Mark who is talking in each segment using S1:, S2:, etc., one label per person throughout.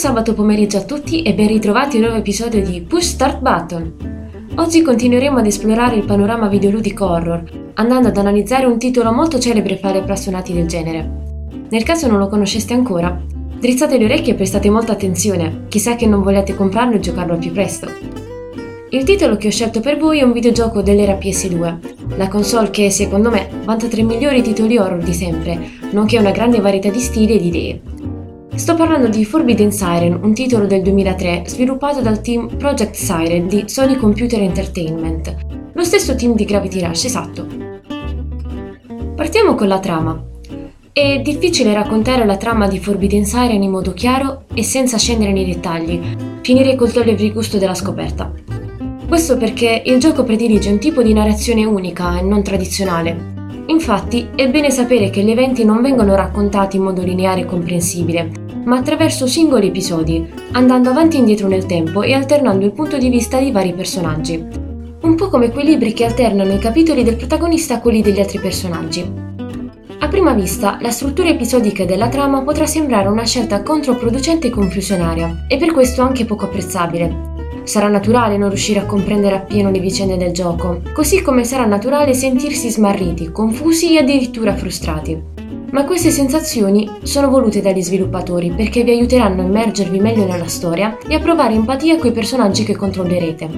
S1: Sabato pomeriggio a tutti e ben ritrovati a un nuovo episodio di Push Start Button. Oggi continueremo ad esplorare il panorama videoludico horror, andando ad analizzare un titolo molto celebre fra gli appassionati del genere. Nel caso non lo conosceste ancora, drizzate le orecchie e prestate molta attenzione, chissà che non vogliate comprarlo e giocarlo al più presto. Il titolo che ho scelto per voi è un videogioco dell'era PS2, la console che, secondo me, vanta tra i migliori titoli horror di sempre, nonché una grande varietà di stili e di idee. Sto parlando di Forbidden Siren, un titolo del 2003 sviluppato dal team Project Siren di Sony Computer Entertainment, lo stesso team di Gravity Rush, esatto. Partiamo con la trama. È difficile raccontare la trama di Forbidden Siren in modo chiaro e senza scendere nei dettagli, finirei col togliervi il gusto della scoperta. Questo perché il gioco predilige un tipo di narrazione unica e non tradizionale, Infatti è bene sapere che gli eventi non vengono raccontati in modo lineare e comprensibile, ma attraverso singoli episodi, andando avanti e indietro nel tempo e alternando il punto di vista di vari personaggi. Un po' come quei libri che alternano i capitoli del protagonista a quelli degli altri personaggi. A prima vista, la struttura episodica della trama potrà sembrare una scelta controproducente e confusionaria, e per questo anche poco apprezzabile, Sarà naturale non riuscire a comprendere appieno le vicende del gioco, così come sarà naturale sentirsi smarriti, confusi e addirittura frustrati. Ma queste sensazioni sono volute dagli sviluppatori perché vi aiuteranno a immergervi meglio nella storia e a provare empatia coi personaggi che controllerete.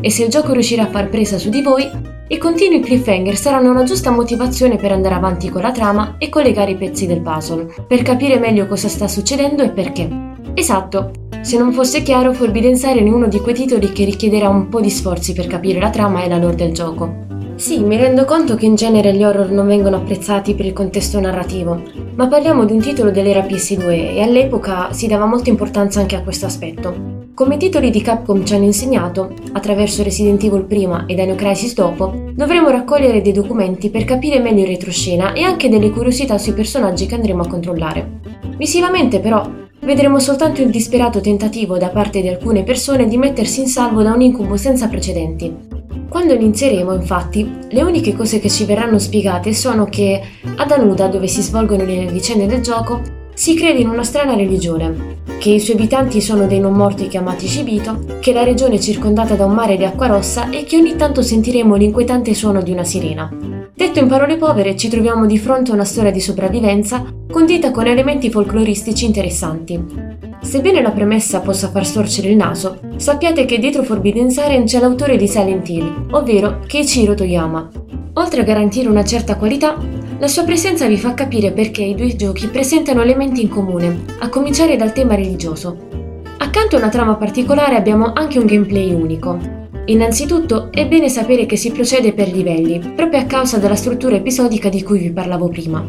S1: E se il gioco riuscirà a far presa su di voi, i continui cliffhanger saranno una giusta motivazione per andare avanti con la trama e collegare i pezzi del puzzle, per capire meglio cosa sta succedendo e perché. Esatto, se non fosse chiaro, Forbidden Siren è uno di quei titoli che richiederà un po' di sforzi per capire la trama e la lore del gioco. Sì, mi rendo conto che in genere gli horror non vengono apprezzati per il contesto narrativo, ma parliamo di un titolo dell'era PS2 e all'epoca si dava molta importanza anche a questo aspetto. Come i titoli di Capcom ci hanno insegnato, attraverso Resident Evil prima e Dino Crisis dopo, dovremo raccogliere dei documenti per capire meglio il retroscena e anche delle curiosità sui personaggi che andremo a controllare. Visivamente però vedremo soltanto il disperato tentativo da parte di alcune persone di mettersi in salvo da un incubo senza precedenti. Quando inizieremo, infatti, le uniche cose che ci verranno spiegate sono che ad Anuda, dove si svolgono le vicende del gioco, si crede in una strana religione, che i suoi abitanti sono dei non morti chiamati Cibito, che la regione è circondata da un mare di acqua rossa e che ogni tanto sentiremo l'inquietante suono di una sirena. Detto in parole povere, ci troviamo di fronte a una storia di sopravvivenza condita con elementi folcloristici interessanti. Sebbene la premessa possa far storcere il naso, sappiate che dietro Forbidden Siren c'è l'autore di Silent Hill, ovvero Keiichiro Toyama. Oltre a garantire una certa qualità, la sua presenza vi fa capire perché i due giochi presentano elementi in comune, a cominciare dal tema religioso. Accanto a una trama particolare abbiamo anche un gameplay unico, Innanzitutto è bene sapere che si procede per livelli, proprio a causa della struttura episodica di cui vi parlavo prima.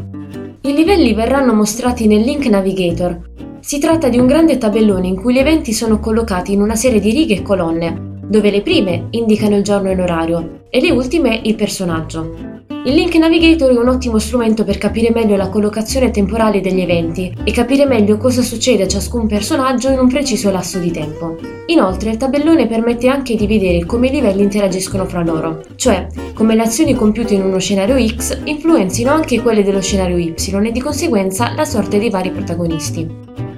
S1: I livelli verranno mostrati nel Link Navigator. Si tratta di un grande tabellone in cui gli eventi sono collocati in una serie di righe e colonne, dove le prime indicano il giorno e l'orario e le ultime il personaggio. Il Link Navigator è un ottimo strumento per capire meglio la collocazione temporale degli eventi e capire meglio cosa succede a ciascun personaggio in un preciso lasso di tempo. Inoltre il tabellone permette anche di vedere come i livelli interagiscono fra loro, cioè come le azioni compiute in uno scenario X influenzino anche quelle dello scenario Y e di conseguenza la sorte dei vari protagonisti.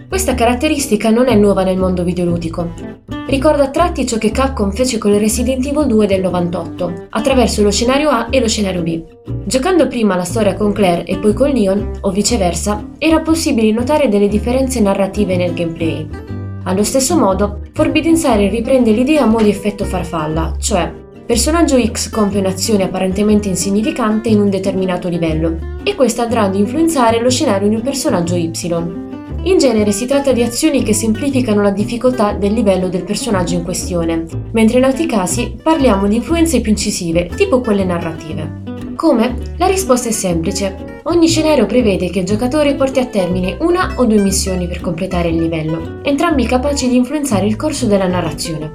S1: Questa caratteristica non è nuova nel mondo videoludico. Ricorda a tratti ciò che Capcom fece con Resident Evil 2 del 98, attraverso lo scenario A e lo scenario B. Giocando prima la storia con Claire e poi con Leon, o viceversa, era possibile notare delle differenze narrative nel gameplay. Allo stesso modo, Forbidden Siren riprende l'idea a modi effetto farfalla, cioè personaggio X compie un'azione apparentemente insignificante in un determinato livello, e questa andrà ad influenzare lo scenario di un personaggio Y. In genere si tratta di azioni che semplificano la difficoltà del livello del personaggio in questione, mentre in altri casi parliamo di influenze più incisive, tipo quelle narrative. Come? La risposta è semplice. Ogni scenario prevede che il giocatore porti a termine una o due missioni per completare il livello, entrambi capaci di influenzare il corso della narrazione.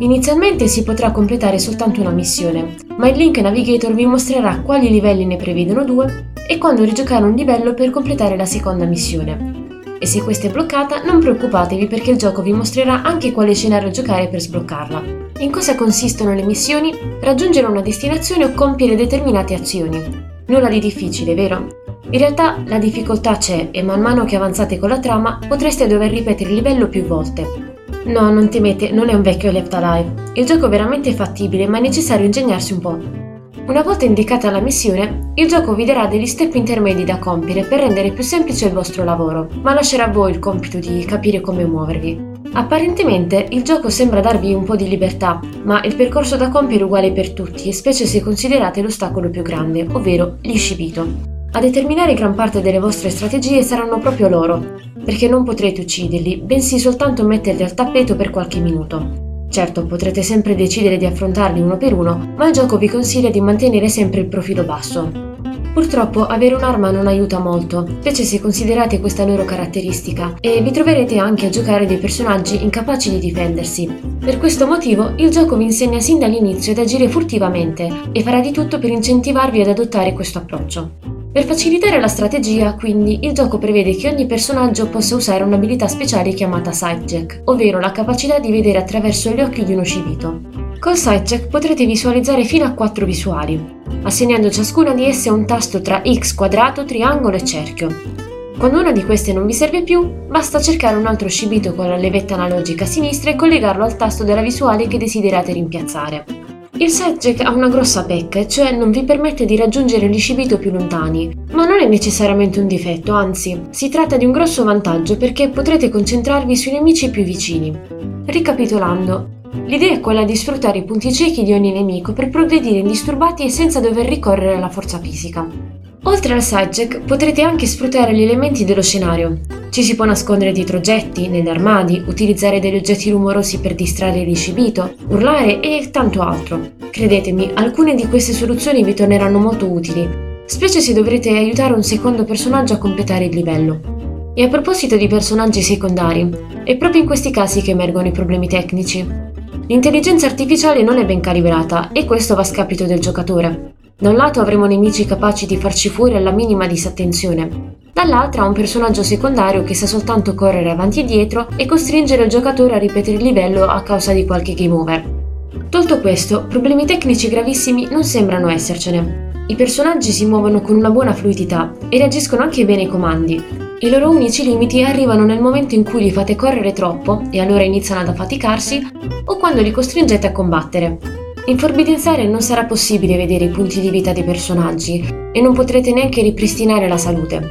S1: Inizialmente si potrà completare soltanto una missione, ma il Link Navigator vi mostrerà quali livelli ne prevedono due e quando rigiocare un livello per completare la seconda missione e se questa è bloccata non preoccupatevi perché il gioco vi mostrerà anche quale scenario giocare per sbloccarla. In cosa consistono le missioni? Raggiungere una destinazione o compiere determinate azioni. Nulla di difficile, vero? In realtà la difficoltà c'è e man mano che avanzate con la trama potreste dover ripetere il livello più volte. No, non temete, non è un vecchio Left Alive. Il gioco è veramente fattibile, ma è necessario ingegnarsi un po'. Una volta indicata la missione, il gioco vi darà degli step intermedi da compiere per rendere più semplice il vostro lavoro, ma lascerà a voi il compito di capire come muovervi. Apparentemente il gioco sembra darvi un po' di libertà, ma il percorso da compiere è uguale per tutti, specie se considerate l'ostacolo più grande, ovvero l'iscibito. A determinare gran parte delle vostre strategie saranno proprio loro, perché non potrete ucciderli, bensì soltanto metterli al tappeto per qualche minuto. Certo, potrete sempre decidere di affrontarli uno per uno, ma il gioco vi consiglia di mantenere sempre il profilo basso. Purtroppo avere un'arma non aiuta molto, specie se considerate questa loro caratteristica, e vi troverete anche a giocare dei personaggi incapaci di difendersi. Per questo motivo il gioco vi insegna sin dall'inizio ad agire furtivamente e farà di tutto per incentivarvi ad adottare questo approccio. Per facilitare la strategia, quindi, il gioco prevede che ogni personaggio possa usare un'abilità speciale chiamata Sightcheck, ovvero la capacità di vedere attraverso gli occhi di uno scibito. Col Sightcheck potrete visualizzare fino a 4 visuali, assegnando ciascuna di esse un tasto tra X, quadrato, triangolo e cerchio. Quando una di queste non vi serve più, basta cercare un altro scibito con la levetta analogica a sinistra e collegarlo al tasto della visuale che desiderate rimpiazzare. Il setjack ha una grossa pecca, cioè non vi permette di raggiungere gli scibito più lontani, ma non è necessariamente un difetto, anzi, si tratta di un grosso vantaggio perché potrete concentrarvi sui nemici più vicini. Ricapitolando, l'idea è quella di sfruttare i punti ciechi di ogni nemico per progredire indisturbati e senza dover ricorrere alla forza fisica. Oltre al sidecheck potrete anche sfruttare gli elementi dello scenario. Ci si può nascondere dietro oggetti, negli armadi, utilizzare degli oggetti rumorosi per distrarre l'incibito, urlare e tanto altro. Credetemi, alcune di queste soluzioni vi torneranno molto utili, specie se dovrete aiutare un secondo personaggio a completare il livello. E a proposito di personaggi secondari, è proprio in questi casi che emergono i problemi tecnici. L'intelligenza artificiale non è ben calibrata e questo va a scapito del giocatore. Da un lato avremo nemici capaci di farci fuori alla minima disattenzione, dall'altra un personaggio secondario che sa soltanto correre avanti e dietro e costringere il giocatore a ripetere il livello a causa di qualche game over. Tolto questo, problemi tecnici gravissimi non sembrano essercene. I personaggi si muovono con una buona fluidità e reagiscono anche bene ai comandi. I loro unici limiti arrivano nel momento in cui li fate correre troppo e allora iniziano ad affaticarsi o quando li costringete a combattere. In Forbidden Siren non sarà possibile vedere i punti di vita dei personaggi e non potrete neanche ripristinare la salute.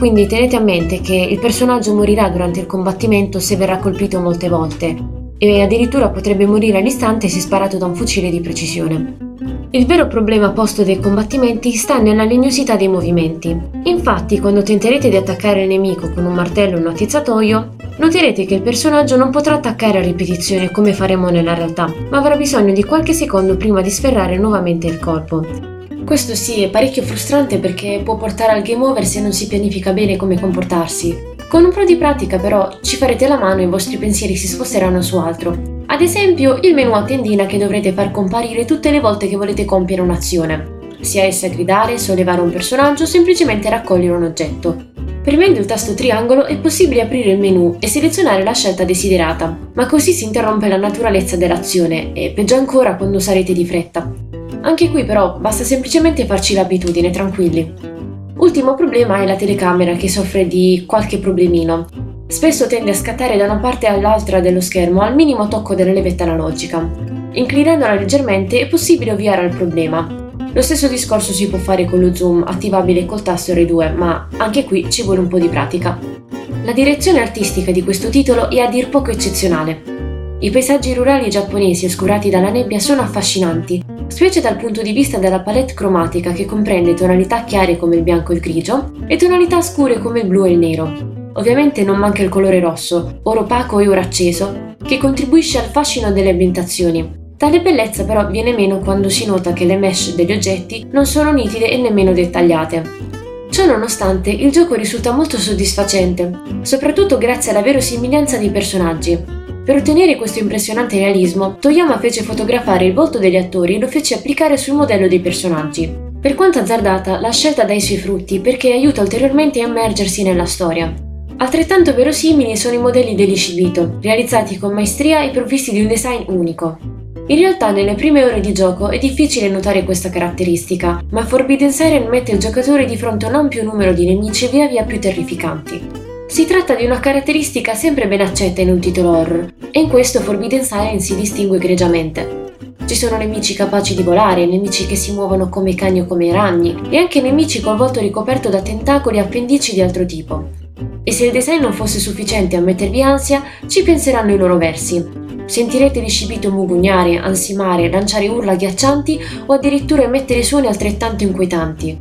S1: Quindi tenete a mente che il personaggio morirà durante il combattimento se verrà colpito molte volte e addirittura potrebbe morire all'istante se sparato da un fucile di precisione. Il vero problema posto dai combattimenti sta nella legnosità dei movimenti. Infatti, quando tenterete di attaccare il nemico con un martello o un attizzatoio, noterete che il personaggio non potrà attaccare a ripetizione come faremo nella realtà, ma avrà bisogno di qualche secondo prima di sferrare nuovamente il corpo. Questo sì è parecchio frustrante perché può portare al game over se non si pianifica bene come comportarsi. Con un po' di pratica però ci farete la mano e i vostri pensieri si sposteranno su altro. Ad esempio il menu a tendina che dovrete far comparire tutte le volte che volete compiere un'azione, sia essa gridare, sollevare un personaggio o semplicemente raccogliere un oggetto. Premendo il tasto triangolo è possibile aprire il menu e selezionare la scelta desiderata, ma così si interrompe la naturalezza dell'azione e peggio ancora quando sarete di fretta. Anche qui però basta semplicemente farci l'abitudine, tranquilli. Ultimo problema è la telecamera che soffre di qualche problemino. Spesso tende a scattare da una parte all'altra dello schermo al minimo tocco della levetta analogica. Inclinandola leggermente è possibile ovviare al problema, lo stesso discorso si può fare con lo zoom attivabile col tasto R2, ma anche qui ci vuole un po' di pratica. La direzione artistica di questo titolo è a dir poco eccezionale. I paesaggi rurali giapponesi oscurati dalla nebbia sono affascinanti, specie dal punto di vista della palette cromatica che comprende tonalità chiare come il bianco e il grigio e tonalità scure come il blu e il nero. Ovviamente non manca il colore rosso, oro opaco e oro acceso, che contribuisce al fascino delle ambientazioni, Tale bellezza però viene meno quando si nota che le mesh degli oggetti non sono nitide e nemmeno dettagliate. Ciò nonostante, il gioco risulta molto soddisfacente, soprattutto grazie alla verosimiglianza dei personaggi. Per ottenere questo impressionante realismo, Toyama fece fotografare il volto degli attori e lo fece applicare sul modello dei personaggi. Per quanto azzardata, la scelta dà i suoi frutti perché aiuta ulteriormente a immergersi nella storia. Altrettanto verosimili sono i modelli degli Shibito, realizzati con maestria e provvisti di un design unico. In realtà nelle prime ore di gioco è difficile notare questa caratteristica, ma Forbidden Siren mette il giocatore di fronte a un ampio numero di nemici via via più terrificanti. Si tratta di una caratteristica sempre ben accetta in un titolo horror, e in questo Forbidden Siren si distingue egregiamente. Ci sono nemici capaci di volare, nemici che si muovono come cani o come ragni, e anche nemici col volto ricoperto da tentacoli e appendici di altro tipo. E se il design non fosse sufficiente a mettervi ansia, ci penseranno i loro versi. Sentirete di scibito mugugnare, ansimare, lanciare urla agghiaccianti o addirittura emettere suoni altrettanto inquietanti.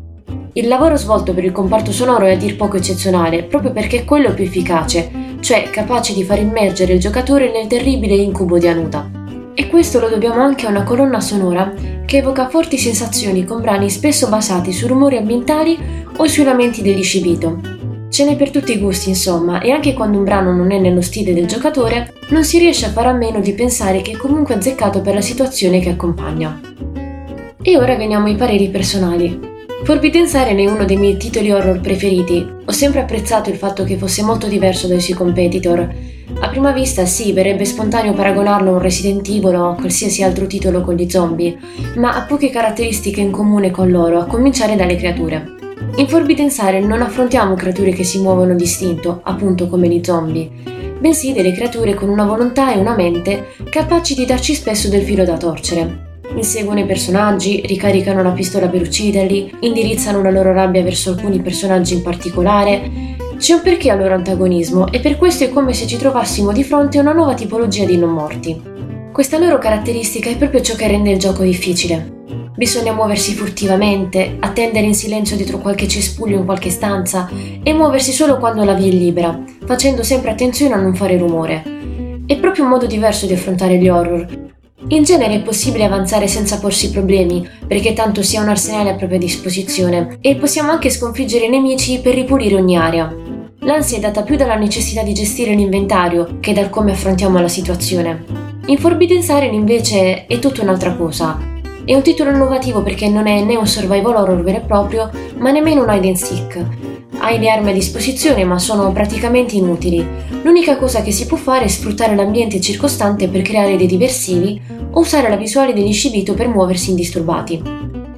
S1: Il lavoro svolto per il comparto sonoro è a dir poco eccezionale, proprio perché è quello più efficace, cioè capace di far immergere il giocatore nel terribile incubo di Anuta. E questo lo dobbiamo anche a una colonna sonora che evoca forti sensazioni con brani spesso basati su rumori ambientali o sui lamenti degli scibito. Ce n'è per tutti i gusti, insomma, e anche quando un brano non è nello stile del giocatore, non si riesce a fare a meno di pensare che è comunque azzeccato per la situazione che accompagna. E ora veniamo ai pareri personali. Forbidden Siren è uno dei miei titoli horror preferiti. Ho sempre apprezzato il fatto che fosse molto diverso dai suoi competitor a prima vista sì, verrebbe spontaneo paragonarlo a un Resident Evil o a qualsiasi altro titolo con gli zombie, ma ha poche caratteristiche in comune con loro, a cominciare dalle creature. In Forbidden Siren non affrontiamo creature che si muovono distinto, appunto come gli zombie, bensì delle creature con una volontà e una mente capaci di darci spesso del filo da torcere. Inseguono i personaggi, ricaricano la pistola per ucciderli, indirizzano la loro rabbia verso alcuni personaggi in particolare, c'è un perché al loro antagonismo e per questo è come se ci trovassimo di fronte a una nuova tipologia di non morti. Questa loro caratteristica è proprio ciò che rende il gioco difficile. Bisogna muoversi furtivamente, attendere in silenzio dietro qualche cespuglio in qualche stanza e muoversi solo quando la via è libera, facendo sempre attenzione a non fare rumore. È proprio un modo diverso di affrontare gli horror. In genere è possibile avanzare senza porsi problemi, perché tanto si ha un arsenale a propria disposizione, e possiamo anche sconfiggere i nemici per ripulire ogni area. L'ansia è data più dalla necessità di gestire l'inventario che dal come affrontiamo la situazione. In Forbidden Siren invece è tutta un'altra cosa. È un titolo innovativo perché non è né un survival horror vero e proprio, ma nemmeno un hide and seek. Hai le armi a disposizione ma sono praticamente inutili. L'unica cosa che si può fare è sfruttare l'ambiente circostante per creare dei diversivi o usare la visuale degli scibito per muoversi indisturbati.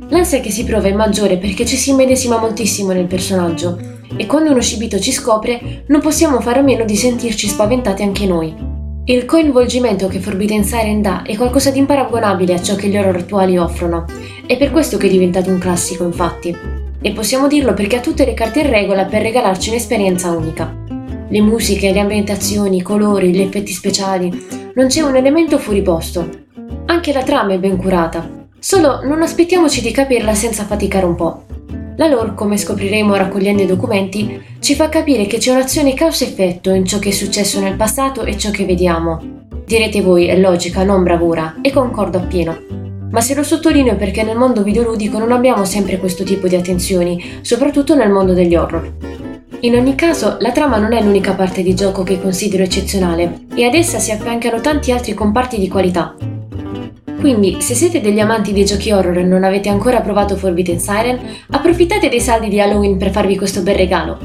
S1: L'ansia che si prova è maggiore perché ci si immedesima moltissimo nel personaggio e quando uno scibito ci scopre non possiamo fare a meno di sentirci spaventati anche noi. Il coinvolgimento che Forbidden Siren dà è qualcosa di imparagonabile a ciò che gli horror attuali offrono, è per questo che è diventato un classico infatti. E possiamo dirlo perché ha tutte le carte in regola per regalarci un'esperienza unica. Le musiche, le ambientazioni, i colori, gli effetti speciali, non c'è un elemento fuori posto. Anche la trama è ben curata, solo non aspettiamoci di capirla senza faticare un po'. La lore, come scopriremo raccogliendo i documenti, ci fa capire che c'è un'azione causa-effetto in ciò che è successo nel passato e ciò che vediamo. Direte voi, è logica, non bravura, e concordo appieno. Ma se lo sottolineo è perché nel mondo videoludico non abbiamo sempre questo tipo di attenzioni, soprattutto nel mondo degli horror. In ogni caso, la trama non è l'unica parte di gioco che considero eccezionale, e ad essa si affiancano tanti altri comparti di qualità, quindi, se siete degli amanti dei giochi horror e non avete ancora provato Forbidden Siren, approfittate dei saldi di Halloween per farvi questo bel regalo.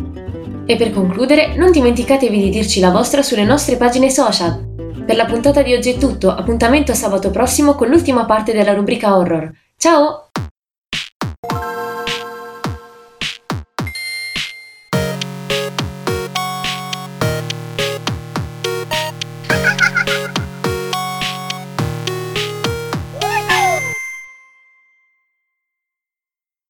S1: E per concludere, non dimenticatevi di dirci la vostra sulle nostre pagine social. Per la puntata di oggi è tutto, appuntamento a sabato prossimo con l'ultima parte della rubrica horror. Ciao!